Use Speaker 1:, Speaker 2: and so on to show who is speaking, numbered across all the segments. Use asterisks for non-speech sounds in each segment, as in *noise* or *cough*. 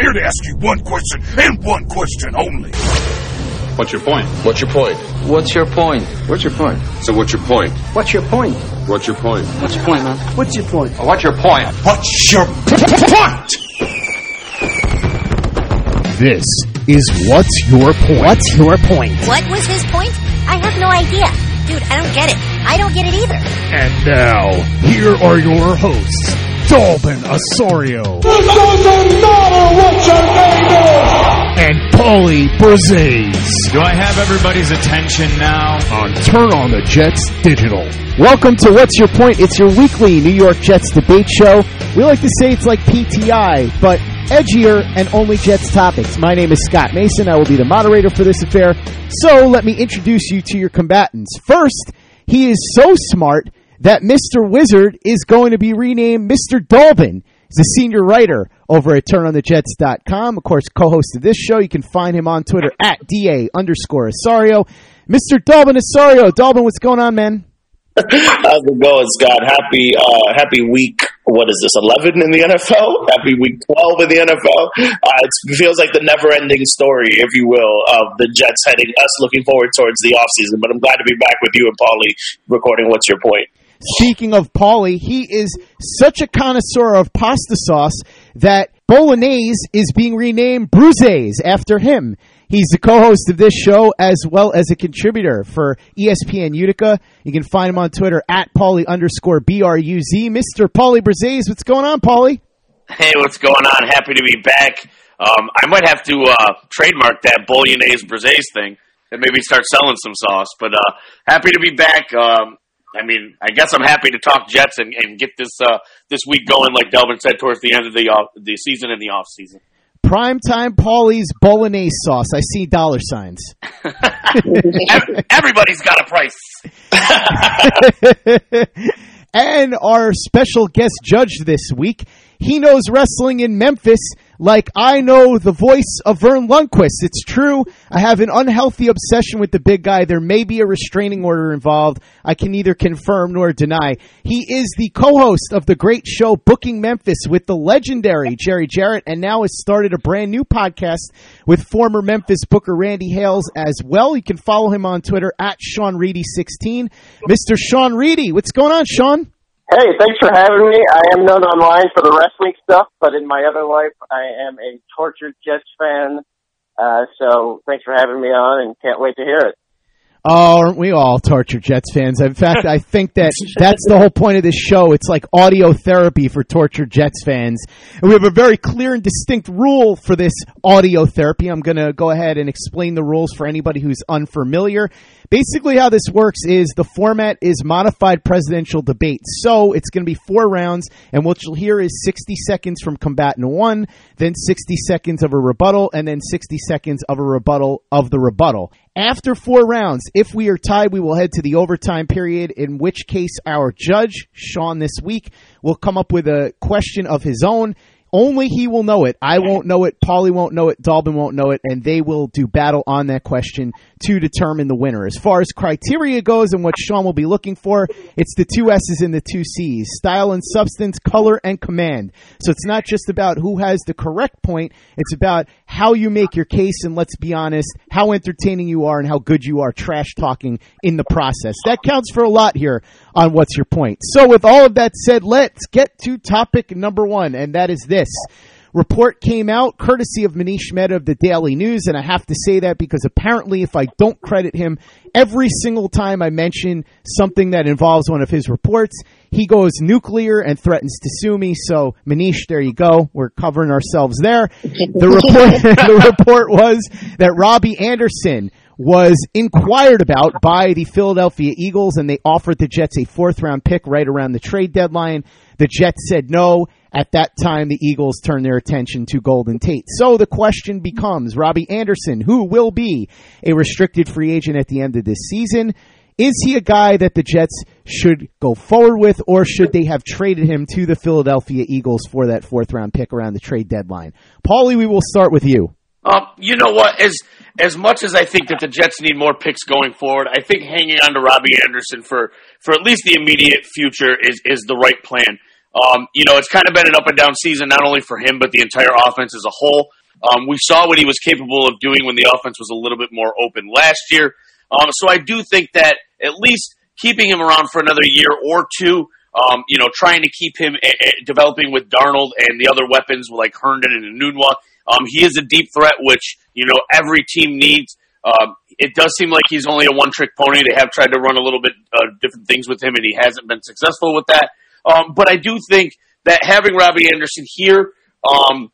Speaker 1: here to ask you one question and one question only.
Speaker 2: What's your point?
Speaker 3: What's your point?
Speaker 4: What's your point?
Speaker 3: What's your point? So what's your point?
Speaker 4: What's your point?
Speaker 3: What's your point?
Speaker 4: What's your point, man?
Speaker 5: What's your point?
Speaker 2: What's your point?
Speaker 1: What's your point?
Speaker 6: This is What's Your Point?
Speaker 5: What's your point?
Speaker 7: What was his point? I have no idea. Dude, I don't get it. I don't get it either.
Speaker 6: And now, here are your hosts, Dalbin Osorio. And Paulie Bruzzese
Speaker 8: Do I have everybody's attention now?
Speaker 6: on Turn on the Jets Digital.
Speaker 5: Welcome to What's Your Point? It's your weekly New York Jets debate show. We like to say it's like PTI, but edgier and only Jets topics. My name is Scott Mason. I will be the moderator for this affair. So let me introduce you to your combatants. First, he is so smart that Mr. Wizard is going to be renamed Mr. Dalbin. He's a senior writer over at turnonthejets.com. Of course, co-host of this show. You can find him on Twitter at DA underscore Osorio. Mr. Dalbin Osorio. Dalbin, what's going on, man?
Speaker 9: How's it going, Scott? Happy uh, happy week. What is this? Eleven in the NFL? Happy week twelve in the NFL. Uh, it feels like the never-ending story, if you will, of the Jets heading us looking forward towards the offseason. But I'm glad to be back with you and Paulie recording. What's your point?
Speaker 5: Speaking of Paulie, he is such a connoisseur of pasta sauce that Bolognese is being renamed Bruzzese after him. He's the co-host of this show as well as a contributor for ESPN Utica. You can find him on Twitter at Paulie underscore B-R-U-Z. Mr. Paulie Bruzzese, what's going on, Paulie?
Speaker 9: Hey, what's going on? Happy to be back. Um, I might have to uh, trademark that bolognese braise thing and maybe start selling some sauce. But uh, happy to be back. Um, I mean, I guess I'm happy to talk Jets and, and get this uh, this week going, like Delvin said, towards the end of the off, the season and the off season.
Speaker 5: Primetime Paulie's Bolognese sauce. I see dollar signs. *laughs*
Speaker 9: Everybody's got a price. *laughs*
Speaker 5: and our special guest judge this week, he knows wrestling in Memphis like I know the voice of Verne Lundquist. It's true. I have an unhealthy obsession with the big guy. There may be a restraining order involved. I can neither confirm nor deny. He is the co-host of the great show Booking Memphis with the legendary Jerry Jarrett and now has started a brand new podcast with former Memphis booker Randy Hales as well. You can follow him on Twitter at Sean Reedy16. Mr. Sean Reedy, what's going on, Sean?
Speaker 10: Hey, thanks for having me. I am known online for the wrestling stuff, but in my other life, I am a tortured Jets fan. Uh, so thanks for having me on, and can't wait to hear it.
Speaker 5: Oh, aren't we all tortured Jets fans? In fact, I think that *laughs* that's the whole point of this show. It's like audio therapy for tortured Jets fans. And we have a very clear and distinct rule for this audio therapy. I'm going to go ahead and explain the rules for anybody who's unfamiliar. Basically, how this works is the format is modified presidential debate. So it's going to be four rounds, and what you'll hear is 60 seconds from combatant one, then 60 seconds of a rebuttal, and then 60 seconds of a rebuttal of the rebuttal. After four rounds, if we are tied, we will head to the overtime period, in which case our judge, Sean, this week, will come up with a question of his own. Only he will know it. I won't know it. Paulie won't know it. Dalbin won't know it. And they will do battle on that question to determine the winner. As far as criteria goes and what Sean will be looking for, it's the two S's and the two C's. Style and substance, color and command. So it's not just about who has the correct point. It's about how you make your case and let's be honest, how entertaining you are and how good you are trash talking in the process. That counts for a lot here on What's Your Point. So with all of that said, let's get to topic number one, and that is this. Report came out courtesy of Manish Mehta of the Daily News, and I have to say that because apparently, if I don't credit him every single time I mention something that involves one of his reports, he goes nuclear and threatens to sue me. So, Manish, there you go. We're covering ourselves there. The report, *laughs* the report was that Robbie Anderson was inquired about by the Philadelphia Eagles, and they offered the Jets a fourth round pick right around the trade deadline. The Jets said no. At that time, the Eagles turned their attention to Golden Tate. So the question becomes Robbie Anderson, who will be a restricted free agent at the end of this season, is he a guy that the Jets should go forward with, or should they have traded him to the Philadelphia Eagles for that fourth round pick around the trade deadline? Paulie, we will start with you.
Speaker 9: Um, you know what? As as much as I think that the Jets need more picks going forward, I think hanging on to Robbie Anderson for for at least the immediate future is is the right plan. Um, you know, it's kind of been an up and down season, not only for him, but the entire offense as a whole. Um, we saw what he was capable of doing when the offense was a little bit more open last year. Um, so I do think that at least keeping him around for another year or two, um, you know, trying to keep him uh, uh, developing with Darnold and the other weapons like Herndon and Enunwa. Um, he is a deep threat, which you know every team needs. Um, it does seem like he's only a one-trick pony. They have tried to run a little bit uh, different things with him, and he hasn't been successful with that. Um, but I do think that having Robbie Anderson here um,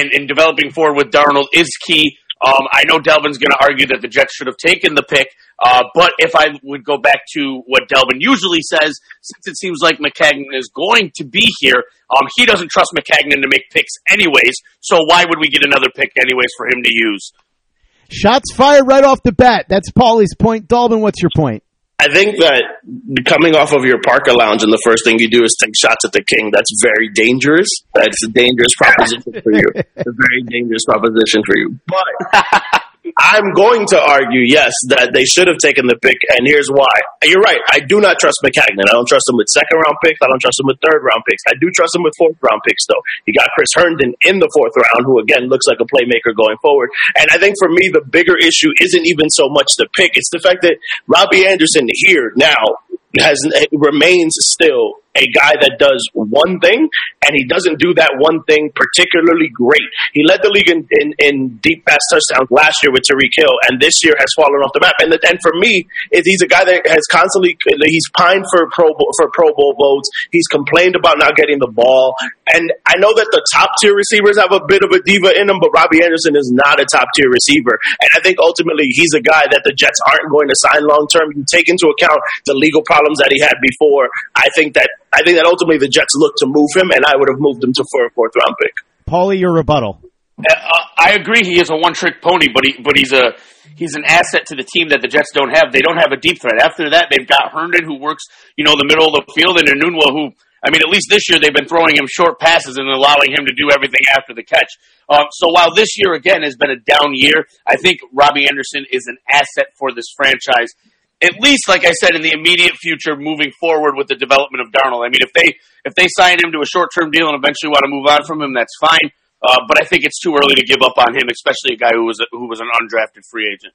Speaker 9: and, and developing forward with Darnold is key. Um, I know Delvin's going to argue that the Jets should have taken the pick, uh, but if I would go back to what Delvin usually says, since it seems like Maccagnan is going to be here, um, he doesn't trust Maccagnan to make picks anyways. So why would we get another pick anyways for him to use?
Speaker 5: Shots fired right off the bat. That's Paulie's point. Dalbin, what's your point?
Speaker 4: I think that coming off of your Parker lounge and the first thing you do is take shots at the king. That's very dangerous. That's a dangerous proposition for you. *laughs* It's a very dangerous proposition for you. But *laughs* I'm going to argue, yes, that they should have taken the pick, and here's why. You're right. I do not trust Maccagnan. I don't trust him with second round picks. I don't trust him with third round picks. I do trust him with fourth round picks, though. He got Chris Herndon in the fourth round, who again looks like a playmaker going forward. And I think for me, the bigger issue isn't even so much the pick; it's the fact that Robbie Anderson here now has remains still a guy that does one thing, and he doesn't do that one thing particularly great. He led the league in, in, in deep pass touchdowns last year with Tyreek Hill, and this year has fallen off the map. And and for me, he's a guy that has constantly he's pined for Pro for Pro Bowl votes. He's complained about not getting the ball, and I know that the top tier receivers have a bit of a diva in them, but Robbie Anderson is not a top tier receiver, and I think ultimately he's a guy that the Jets aren't going to sign long term. You take into account the legal problems that he had before. I think that I think that ultimately the Jets looked to move him, and I would have moved him to for a fourth round pick.
Speaker 5: Paulie, your rebuttal.
Speaker 9: Uh, I agree. He is a one trick pony, but he but he's a he's an asset to the team that the Jets don't have. They don't have a deep threat. After that, they've got Herndon who works you know the middle of the field, and Enunwa who I mean, at least this year they've been throwing him short passes and allowing him to do everything after the catch. Um, so while this year again has been a down year, I think Robbie Anderson is an asset for this franchise at least, like I said, in the immediate future, moving forward with the development of Darnold. I mean, if they if they sign him to a short term deal and eventually want to move on from him, that's fine. Uh, but I think it's too early to give up on him, especially a guy who was a, who was an undrafted free agent.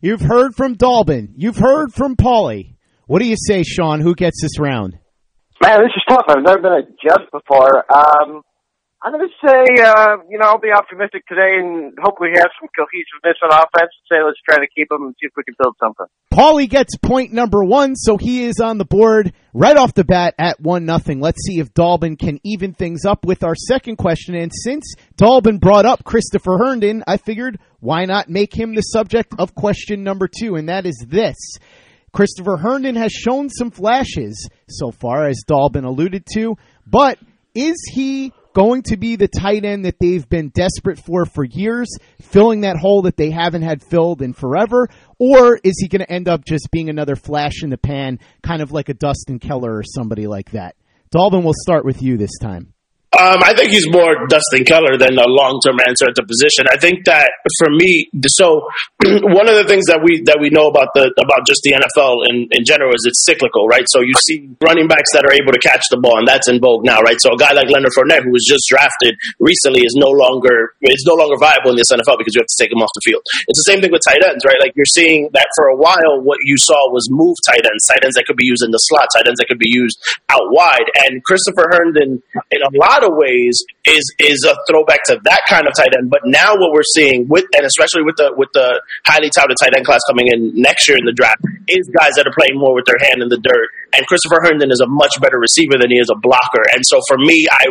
Speaker 5: You've heard from Dalbin. You've heard from Paulie. What do you say, Sean? Who gets this round?
Speaker 10: Man, this is tough. I've never been a judge before. Um, I'm going to say, uh, you know, I'll be optimistic today and hopefully have some cohesiveness on offense. And say, let's try to keep them and see if we can build something.
Speaker 5: Paulie gets point number one, so he is on the board right off the bat at one nothing. Let's see if Dalbin can even things up with our second question. And since Dalbin brought up Christopher Herndon, I figured why not make him the subject of question number two, and that is this. Christopher Herndon has shown some flashes so far, as Dalbin alluded to, but is he going to be the tight end that they've been desperate for for years, filling that hole that they haven't had filled in forever? Or is he going to end up just being another flash in the pan, kind of like a Dustin Keller or somebody like that? Dalbin, we'll start with you this time.
Speaker 4: Um, I think he's more Dustin Keller than a long term answer at the position. I think that for me, so *clears throat* one of the things that we that we know about the about just the NFL in, in general is it's cyclical, right? So you see running backs that are able to catch the ball, and that's in vogue now, right? So a guy like Leonard Fournette, who was just drafted recently, is no longer is no longer viable in this NFL because you have to take him off the field. It's the same thing with tight ends, right? Like you're seeing that for a while, what you saw was move tight ends, tight ends that could be used in the slot, tight ends that could be used out wide, and Christopher Herndon in a lot lot of ways is is a throwback to that kind of tight end. But now what we're seeing with and especially with the with the highly touted tight end class coming in next year in the draft is guys that are playing more with their hand in the dirt. And Christopher Herndon is a much better receiver than he is a blocker. And so for me, I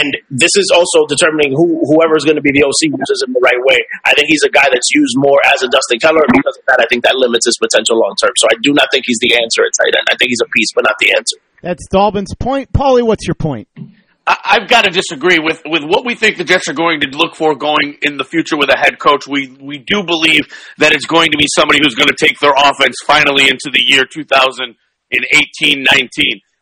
Speaker 4: and this is also determining who whoever is going to be the OC uses him the right way. I think he's a guy that's used more as a Dustin Keller. Because of that, I think that limits his potential long term. So I do not think he's the answer at tight end. I think he's a piece, but not the answer.
Speaker 5: That's Dalbin's point. Paulie, what's your point?
Speaker 9: I, have got to disagree with, with what we think the Jets are going to look for going in the future with a head coach. We we do believe that it's going to be somebody who's going to take their offense finally into the year 2018-19.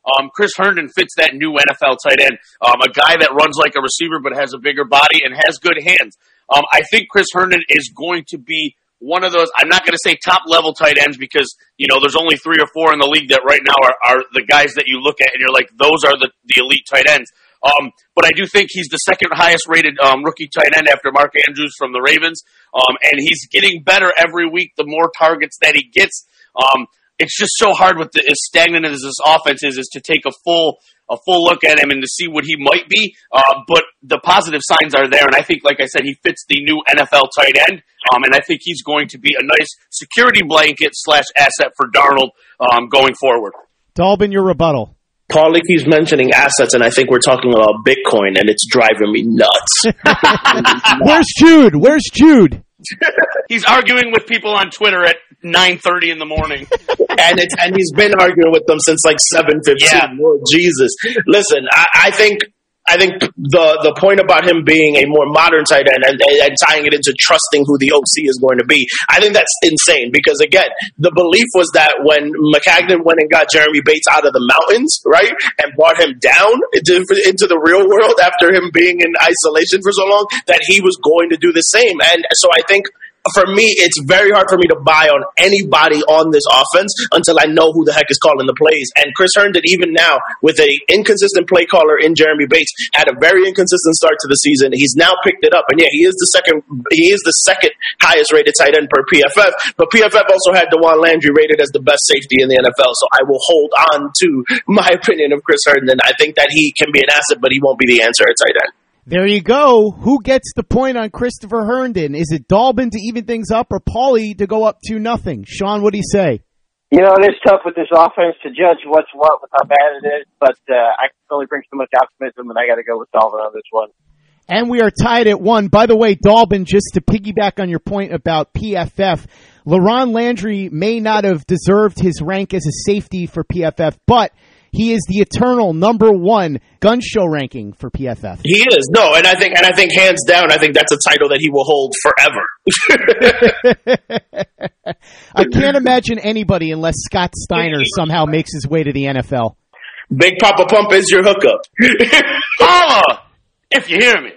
Speaker 9: Um, Chris Herndon fits that new NFL tight end, um, a guy that runs like a receiver but has a bigger body and has good hands. Um, I think Chris Herndon is going to be one of those. I'm not going to say top level tight ends because you know there's only three or four in the league that right now are, are the guys that you look at and you're like those are the the elite tight ends. Um, but I do think he's the second highest rated um, rookie tight end after Mark Andrews from the Ravens, um, and he's getting better every week. The more targets that he gets, um, it's just so hard with the, as stagnant as this offense is, is to take a full a full look at him and to see what he might be. Uh, but the positive signs are there, and I think, like I said, he fits the new NFL tight end, um, and I think he's going to be a nice security blanket slash asset for Darnold um, going forward.
Speaker 5: Dalbin, your rebuttal.
Speaker 4: Paulie keeps mentioning assets, and I think we're talking about Bitcoin, and it's driving me nuts. *laughs*
Speaker 5: Where's Jude? Where's Jude? *laughs*
Speaker 9: he's arguing with people on Twitter at nine thirty in the morning, *laughs*
Speaker 4: and it's and he's been arguing with them since like seven fifteen.
Speaker 9: Yeah.
Speaker 4: Lord Jesus, listen, I, I think I think the the point about him being a more modern tight end and, and, tying it into trusting who the OC is going to be, I think that's insane because again, the belief was that when Maccagnan went and got Jeremy Bates out of the mountains, right, and brought him down into, into the real world after him being in isolation for so long, that he was going to do the same. And so I think for me, it's very hard for me to buy on anybody on this offense until I know who the heck is calling the plays. And Chris Herndon, even now, with a inconsistent play caller in Jeremy Bates, had a very inconsistent start to the season. He's now picked it up, and yeah, he is the second. He is the second highest rated tight end per PFF. But PFF also had Dawan Landry rated as the best safety in the NFL. So I will hold on to my opinion of Chris Herndon. I think that he can be an asset, but he won't be the answer at tight end.
Speaker 5: There you go. Who gets the point on Christopher Herndon? Is it Dalbin to even things up or Paulie to go up to nothing? Sean, what do you say?
Speaker 10: You know, it is tough with this offense to judge what's what with how bad it is, but uh, I can only bring so much optimism, and I got to go with Dalbin on this one.
Speaker 5: And we are tied at one. By the way, Dalbin, just to piggyback on your point about PFF, LaRon Landry may not have deserved his rank as a safety for PFF, but he is the eternal number one gun show ranking for PFF.
Speaker 4: He is no, and I think and I think hands down, I think that's a title that he will hold
Speaker 5: forever. *laughs* I can't imagine anybody unless Scott Steiner somehow makes his way to the NFL.
Speaker 4: Big Papa Pump is your hookup. *laughs*
Speaker 9: Holla if you hear me.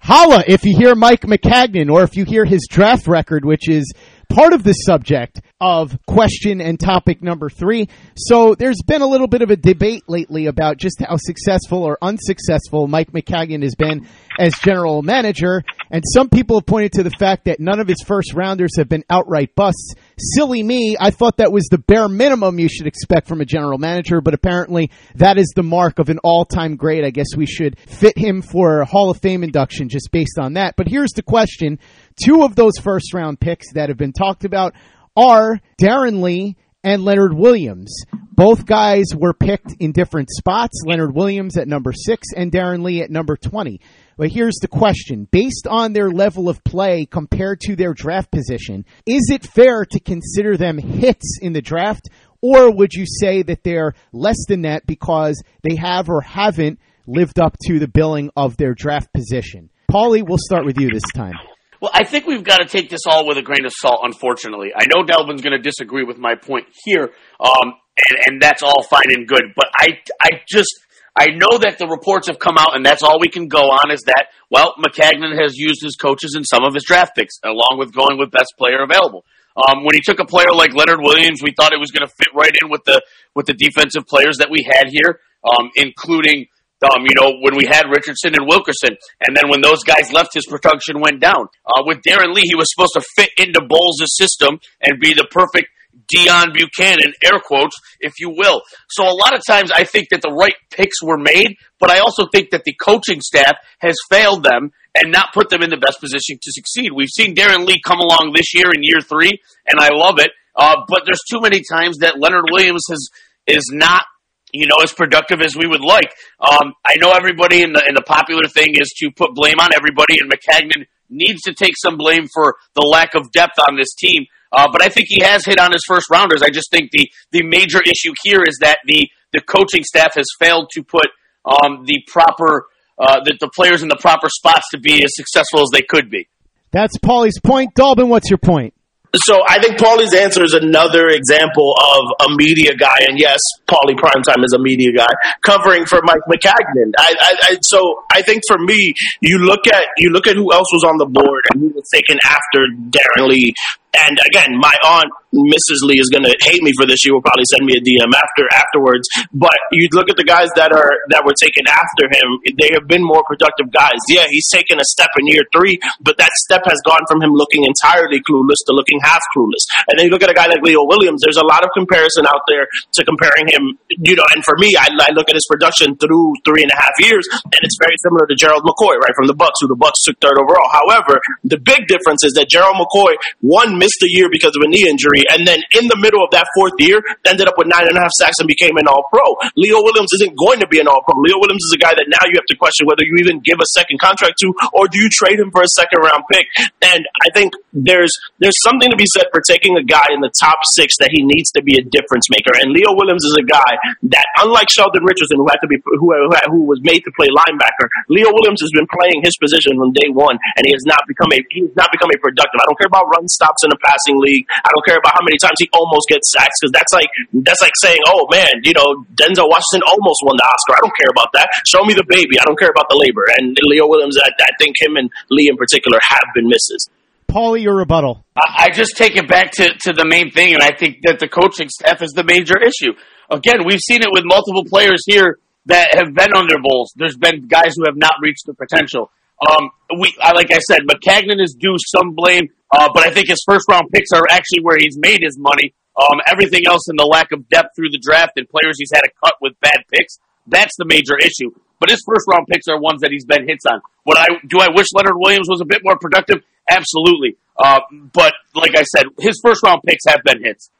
Speaker 5: Holla if you hear Mike Maccagnan or if you hear his draft record, which is part of the subject of question and topic number three. So there's been a little bit of a debate lately about just how successful or unsuccessful Mike Maccagnan has been as general manager. And some people have pointed to the fact that none of his first rounders have been outright busts. Silly me, I thought that was the bare minimum you should expect from a general manager, but apparently that is the mark of an all time great. I guess we should fit him for a Hall of Fame induction just based on that. But here's the question. Two of those first round picks that have been talked about are Darron Lee and Leonard Williams. Both guys were picked in different spots. Leonard Williams at number six and Darron Lee at number 20. But here's the question. Based on their level of play compared to their draft position, is it fair to consider them hits in the draft? Or would you say that they're less than that because they have or haven't lived up to the billing of their draft position? Paulie, we'll start with you this time.
Speaker 9: Well, I think we've got to take this all with a grain of salt, unfortunately. I know Delvin's going to disagree with my point here, um, and, and that's all fine and good, but I, I just, I know that the reports have come out, and that's all we can go on is that, well, Maccagnan has used his coaches in some of his draft picks, along with going with best player available. Um, when he took a player like Leonard Williams, we thought it was going to fit right in with the with the defensive players that we had here, um, including um, you know, when we had Richardson and Wilkerson, and then when those guys left, his production went down. Uh, with Darron Lee, he was supposed to fit into Bowles' system and be the perfect Deone Bucannon, air quotes, if you will. So a lot of times I think that the right picks were made, but I also think that the coaching staff has failed them and not put them in the best position to succeed. We've seen Darron Lee come along this year in year three, and I love it. Uh, but there's too many times that Leonard Williams has is not you know, as productive as we would like. Um, I know everybody in the the popular thing is to put blame on everybody, and Maccagnan needs to take some blame for the lack of depth on this team. Uh, but I think he has hit on his first rounders. I just think the the major issue here is that the the coaching staff has failed to put um, the proper uh, the, the players in the proper spots to be as successful as they could be.
Speaker 5: That's Paulie's point. Dalbin, what's your point?
Speaker 4: So I think Paulie's answer is another example of a media guy, and yes, Paulie Primetime is a media guy covering for Mike Maccagnan. I, I, I, so I think for me, you look at you look at who else was on the board and who was taken after Darron Lee. And again, my aunt Mrs. Lee is going to hate me for this. She will probably send me a DM after afterwards. But you look at the guys that are that were taken after him; they have been more productive guys. Yeah, he's taken a step in year three, but that step has gone from him looking entirely clueless to looking half clueless. And then you look at a guy like Leo Williams. There's a lot of comparison out there to comparing him. You know, and for me, I, I look at his production through three and a half years, and it's very similar to Gerald McCoy, right from the Bucs, who the Bucs took third overall. However, the big difference is that Gerald McCoy one missed a year because of a knee injury, and then in the middle of that fourth year, ended up with nine and a half sacks and became an All Pro. Leo Williams isn't going to be an All Pro. Leo Williams is a guy that now you have to question whether you even give a second contract to, or do you trade him for a second round pick? And I think there's there's something to be said for taking a guy in the top six that he needs to be a difference maker. And Leo Williams is a guy that, unlike Sheldon Richardson, who had to be who who, was made to play linebacker, Leo Williams has been playing his position from day one, and he has not become a he has not become a productive. I don't care about run stops in the passing league. I don't care about how many times he almost gets sacks because that's like that's like saying, oh man, you know, Denzel Washington almost won the Oscar. I don't care about that. Show me the baby. I don't care about the labor. And Leo Williams, I, I think him and Lee in particular have been misses.
Speaker 5: Paulie, your rebuttal.
Speaker 9: I, I just take it back to, to the main thing, and I think that the coaching staff is the major issue. Again, we've seen it with multiple players here that have been under Bowles. There's been guys who have not reached their potential. Um, we, I, like I said, Maccagnan is due some blame, uh, but I think his first round picks are actually where he's made his money. Um, everything else in the lack of depth through the draft and players he's had to cut with bad picks, that's the major issue. But his first round picks are ones that he's been hits on. What I do I wish Leonard Williams was a bit more productive? Absolutely. Uh, but like I said, his first round picks have been hits.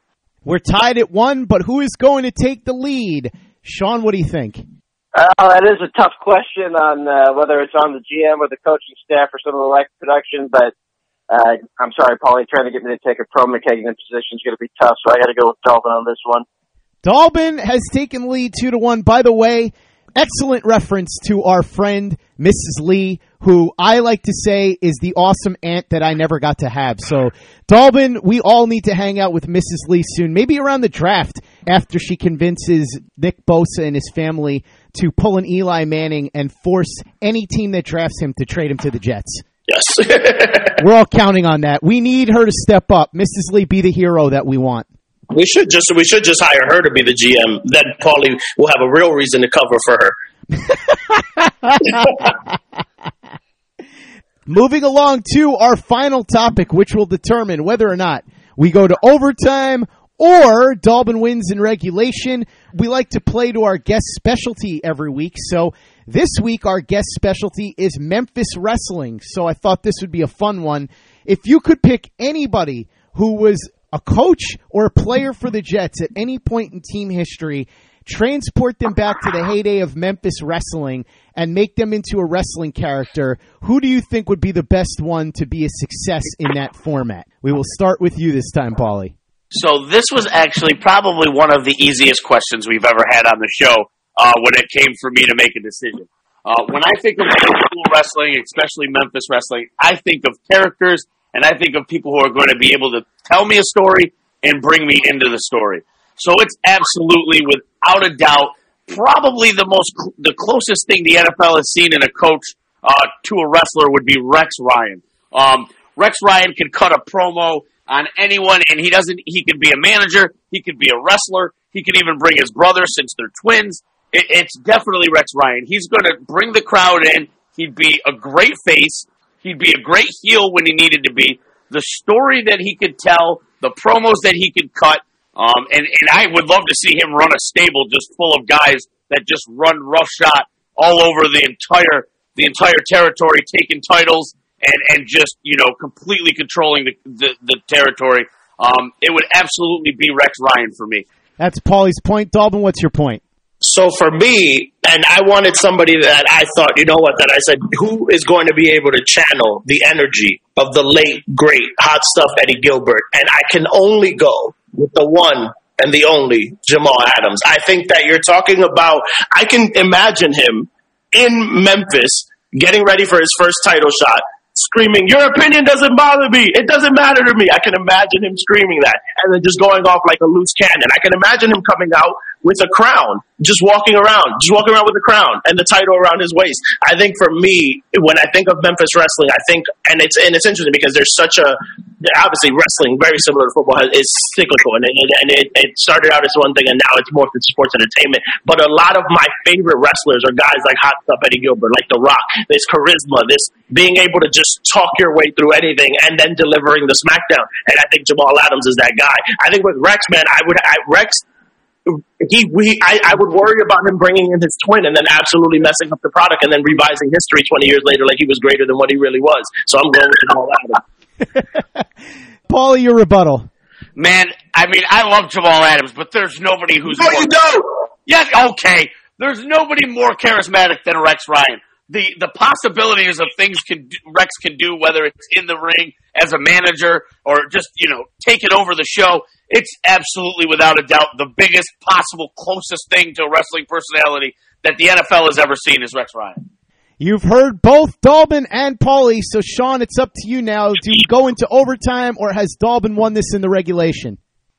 Speaker 5: We're tied at one, but who is going to take the lead? Sean, what do you think?
Speaker 10: Uh, that is a tough question on uh, whether it's on the GM or the coaching staff or some of the lack of production, but uh, I'm sorry, Paulie, trying to get me to take a pro Maccagnan position is going to be tough, so I got to go with Dalbin on this one.
Speaker 5: Dalbin has taken lead two to one. By the way, excellent reference to our friend Mrs. Lee, who I like to say is the awesome aunt that I never got to have. So, Dalbin, we all need to hang out with Mrs. Lee soon, maybe around the draft after she convinces Nick Bosa and his family to pull an Eli Manning and force any team that drafts him to trade him to the Jets.
Speaker 4: Yes. *laughs*
Speaker 5: We're all counting on that. We need her to step up. Mrs. Lee, be the hero that we want.
Speaker 4: We should just we should just hire her to be the GM. Then Paulie will have a real reason to cover for her. *laughs*
Speaker 5: Moving along to our final topic, which will determine whether or not we go to overtime or Dalbin wins in regulation. We like to play to our guest specialty every week. So this week, our guest specialty is Memphis Wrestling. So I thought this would be a fun one. If you could pick anybody who was a coach or a player for the Jets at any point in team history, transport them back to the heyday of Memphis wrestling and make them into a wrestling character, who do you think would be the best one to be a success in that format? We will start with you this time, Paulie.
Speaker 9: So this was actually probably one of the easiest questions we've ever had on the show uh, when it came for me to make a decision. Uh, when I think of school wrestling, especially Memphis wrestling, I think of characters and I think of people who are going to be able to tell me a story and bring me into the story. So it's absolutely, without a doubt, probably the most the closest thing the NFL has seen in a coach uh, to a wrestler would be Rex Ryan. Um, Rex Ryan can cut a promo on anyone, and he doesn't. He could be a manager. He could be a wrestler. He could even bring his brother since they're twins. It, it's definitely Rex Ryan. He's going to bring the crowd in. He'd be a great face. He'd be a great heel when he needed to be. The story that he could tell, the promos that he could cut, um, and, and I would love to see him run a stable just full of guys that just run roughshod all over the entire the entire territory, taking titles and, and just you know completely controlling the the, the territory. Um, it would absolutely be Rex Ryan for me.
Speaker 5: That's Paulie's point. Dalbin, what's your point?
Speaker 4: So for me, and I wanted somebody that I thought, you know what, that I said, who is going to be able to channel the energy of the late, great, hot stuff Eddie Gilbert? And I can only go with the one and the only Jamal Adams. I think that you're talking about, I can imagine him in Memphis getting ready for his first title shot, screaming, "Your opinion doesn't bother me. It doesn't matter to me." I can imagine him screaming that, and then just going off like a loose cannon. I can imagine him coming out with a crown, just walking around, just walking around with a crown and the title around his waist. I think for me, when I think of Memphis wrestling, I think, and it's and it's interesting because there's such a obviously wrestling very similar to football is cyclical, and, it, and it, it started out as one thing, and now it's more than sports entertainment. But a lot of my favorite wrestlers are guys like Hot Stuff Eddie Gilbert, like The Rock. This charisma, this being able to just talk your way through anything, and then delivering the SmackDown. And I think Jamal Adams is that guy. I think with Rex, man, I would I, Rex he we I, I would worry about him bringing in his twin and then absolutely messing up the product and then revising history 20 years later like he was greater than what he really was. So I'm going with Jamal Adams.
Speaker 5: Paulie, your rebuttal.
Speaker 9: Man, I mean, I love Jamal Adams, but there's nobody who's
Speaker 4: No,
Speaker 9: more.
Speaker 4: you don't.
Speaker 9: Yes, okay. There's nobody more charismatic than Rex Ryan. The the possibilities of things can do, Rex can do, whether it's in the ring as a manager or just you know taking over the show. It's absolutely without a doubt the biggest possible closest thing to a wrestling personality that the NFL has ever seen is Rex Ryan.
Speaker 5: You've heard both Dalbin and Paulie, so Sean, it's up to you now. Do we go into overtime, or has Dalbin won this in the regulation?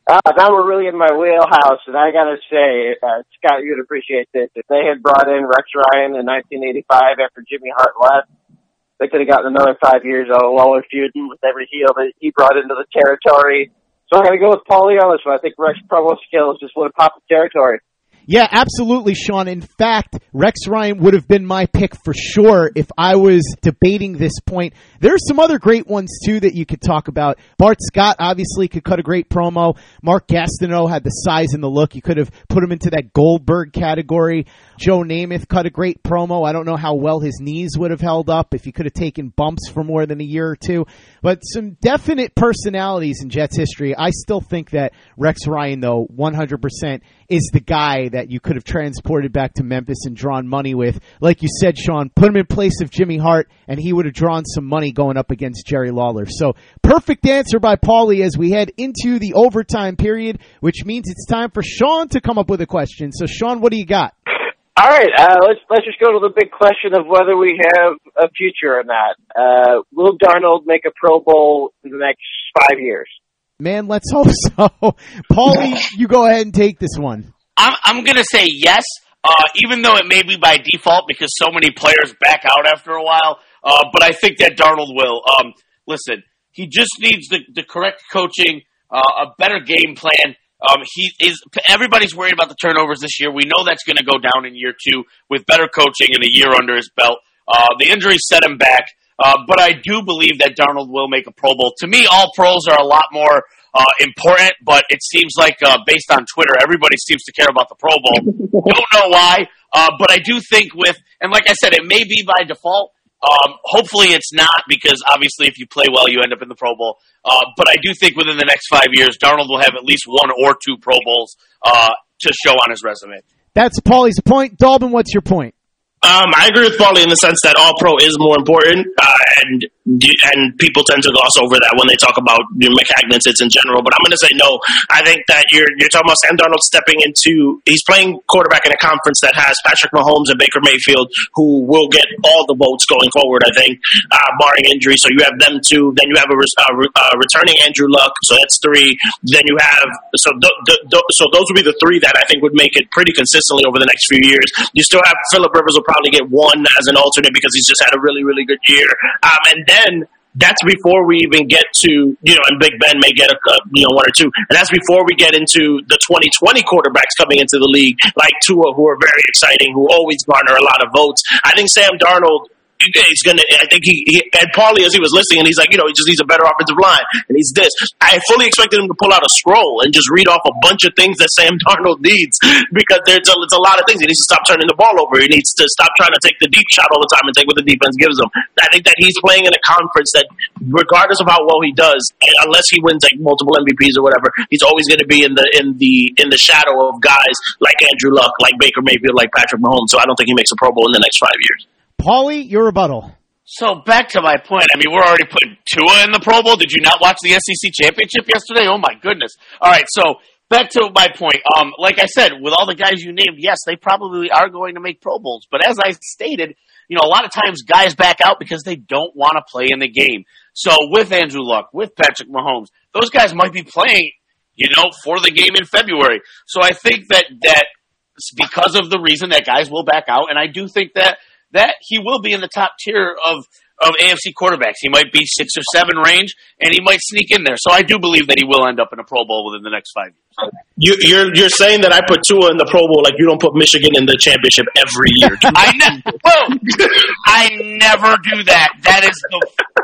Speaker 10: Uh, now we're really in my wheelhouse, and I gotta say, uh, Scott, you'd appreciate this. If they had brought in Rex Ryan in 1985 after Jimmy Hart left, they could have gotten another five years of Lawler feuding with every heel that he brought into the territory. So I'm gonna go with on this one. I think Rex promo skills just would have popped the territory.
Speaker 5: Yeah, absolutely, Sean. In fact, Rex Ryan would have been my pick for sure if I was debating this point. There's some other great ones too that you could talk about. Bart Scott obviously could cut a great promo. Mark Gastineau had the size and the look. You could have put him into that Goldberg category. Joe Namath cut a great promo. I don't know how well his knees would have held up if he could have taken bumps for more than a year or two. But some definite personalities in Jets history. I still think that Rex Ryan, though, 100% is the guy that you could have transported back to Memphis and drawn money with. Like you said, Sean, put him in place of Jimmy Hart, and he would have drawn some money going up against Jerry Lawler. So, perfect answer by Paulie as we head into the overtime period, which means it's time for Sean to come up with a question. So, Sean, what do you got?
Speaker 10: All right, uh, let's let's just go to the big question of whether we have a future or not. Uh, will Darnold make a Pro Bowl in the next five years?
Speaker 5: Man, let's hope so. *laughs* Paulie, you go ahead and take this one.
Speaker 9: I'm I'm gonna say yes, uh, even though it may be by default because so many players back out after a while. Uh, but I think that Darnold will. Um, listen, he just needs the, the correct coaching, uh, a better game plan. Um, he is. Everybody's worried about the turnovers this year. We know that's going to go down in year two with better coaching and a year under his belt. Uh, the injury set him back, uh, but I do believe that Darnold will make a Pro Bowl. To me, all pros are a lot more uh, important, but it seems like uh, based on Twitter, everybody seems to care about the Pro Bowl. *laughs* Don't know why, uh, but I do think with, and like I said, it may be by default. Um, hopefully it's not because obviously if you play well, you end up in the Pro Bowl. Uh, but I do think within the next five years, Darnold will have at least one or two Pro Bowls uh, to show on his resume.
Speaker 5: That's Paulie's point. Dalbin, what's your point?
Speaker 4: Um, I agree with Paulie in the sense that all pro is more important, uh, and and people tend to gloss over that when they talk about you know, in general. But I'm going to say no. I think that you're you're talking about Sam Darnold stepping into he's playing quarterback in a conference that has Patrick Mahomes and Baker Mayfield, who will get all the votes going forward. I think, uh, barring injury. So you have them two. Then you have a, re- re- returning Andrew Luck. So that's three. Then you have so th- th- th- so those would be the three that I think would make it pretty consistently over the next few years. You still have Philip Rivers will probably get one as an alternate because he's just had a really really good year. Um, and then that's before we even get to you know, and Big Ben may get a you know one or two, and that's before we get into the 2020 quarterbacks coming into the league like Tua, who are very exciting, who always garner a lot of votes. I think Sam Darnold. He's gonna. I think he, he and Paulie as he was listening, and he's like, you know, he just needs a better offensive line, and he's this. I fully expected him to pull out a scroll and just read off a bunch of things that Sam *laughs* Darnold needs because there's a, it's a lot of things. He needs to stop turning the ball over. He needs to stop trying to take the deep shot all the time and take what the defense gives him. I think that he's playing in a conference that, regardless of how well he does, unless he wins like multiple MVPs or whatever, he's always going to be in the in the in the shadow of guys like Andrew Luck, like Baker Mayfield, like Patrick Mahomes. So I don't think he makes a Pro Bowl in the next five years.
Speaker 5: Paulie, your rebuttal.
Speaker 9: So back to my point. I mean, we're already putting Tua in the Pro Bowl. Did you not watch the SEC championship yesterday? Oh my goodness! All right, so back to my point. Um, like I said, with all the guys you named, yes, they probably are going to make Pro Bowls. But as I stated, you know, a lot of times guys back out because they don't want to play in the game. So with Andrew Luck, with Patrick Mahomes, those guys might be playing, you know, for the game in February. So I think that that because of the reason that guys will back out, and I do think that that he will be in the top tier of of AFC quarterbacks. He might be six or seven range, and he might sneak in there. So I do believe that he will end up in a Pro Bowl within the next five years.
Speaker 4: You, you're you're saying that I put Tua in the Pro Bowl like you don't put Michigan in the championship every year. *laughs*
Speaker 9: I ne- I never do that. That is the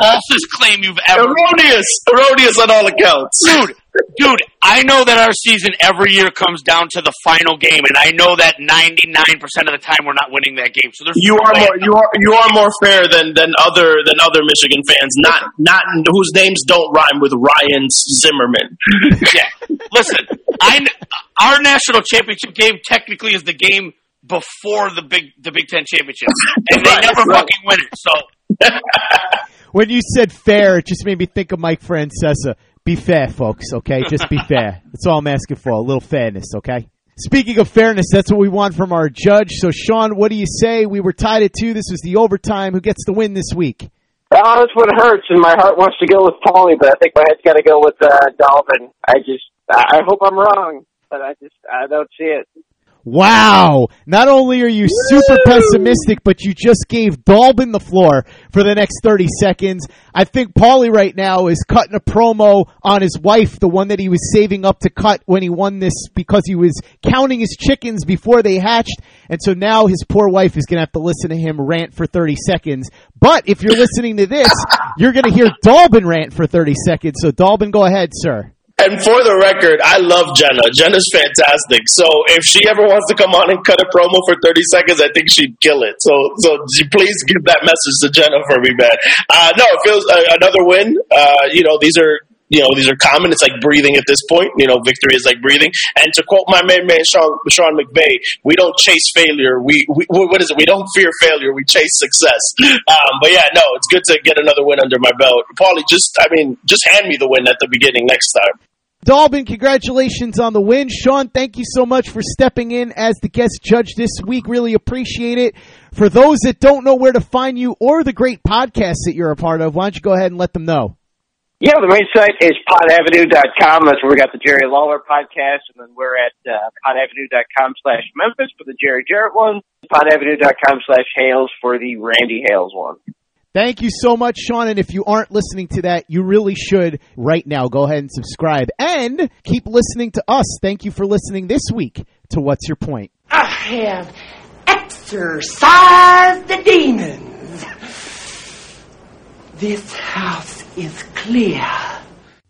Speaker 9: falsest claim you've ever.
Speaker 4: erroneous, erroneous on all accounts.
Speaker 9: Dude, dude, I know that our season every year comes down to the final game, and I know that ninety nine percent of the time we're not winning that game. So there's
Speaker 4: You
Speaker 9: no
Speaker 4: are more you are you are more fair than than other than other Michigan fans. Not not whose names don't rhyme with Ryan Zimmerman. *laughs*
Speaker 9: Yeah, listen, I our national championship game technically is the game before the big the Big Ten championship, and they
Speaker 4: Right,
Speaker 9: never
Speaker 4: right.
Speaker 9: fucking win it. So *laughs*
Speaker 5: When you said fair, it just made me think of Mike Francesa. Be fair, folks, okay? Just be *laughs* fair. That's all I'm asking for. A little fairness, okay? Speaking of fairness, that's what we want from our judge. So, Sean, what do you say? We were tied at two. This was the overtime. Who gets the win this week?
Speaker 10: Oh, that's what hurts, and my heart wants to go with Paulie, but I think my head's got to go with uh, Dalbin. I just, I I hope I'm wrong, but I just, I don't see it.
Speaker 5: Wow! Not only are you super pessimistic, but you just gave Dalbin the floor for the next 30 seconds. I think Paulie right now is cutting a promo on his wife, the one that he was saving up to cut when he won this because he was counting his chickens before they hatched. And so now his poor wife is going to have to listen to him rant for 30 seconds. But if you're listening to this, you're going to hear Dalbin rant for 30 seconds. So Dalbin, go ahead, sir.
Speaker 4: And for the record, I love Jenna. Jenna's fantastic. So if she ever wants to come on and cut a promo for 30 seconds, I think she'd kill it. So so please give that message to Jenna for me, man. Uh, no, it feels uh, another win. Uh, you know, these are you know, these are common. It's like breathing at this point. You know, victory is like breathing. And to quote my main man Sean Sean McVay, we don't chase failure. We, we what is it? We don't fear failure. We chase success. Um, but yeah, no, it's good to get another win under my belt. Paulie, just I mean, just hand me the win at the beginning next time.
Speaker 5: Dalbin, congratulations on the win. Sean, thank you so much for stepping in as the guest judge this week. Really appreciate it. For those that don't know where to find you or the great podcasts that you're a part of, why don't you go ahead and let them know?
Speaker 10: Yeah, the main site is podavenue.com. That's where we got the Jerry Lawler podcast, and then we're at uh, podavenue.com slash Memphis for the Jerry Jarrett one, podavenue.com slash Hales for the Randy Hales one.
Speaker 5: Thank you so much, Sean. And if you aren't listening to that, you really should right now. Go ahead and subscribe and keep listening to us. Thank you for listening this week to What's Your Point?
Speaker 11: I have exorcised the demons. This house is clear.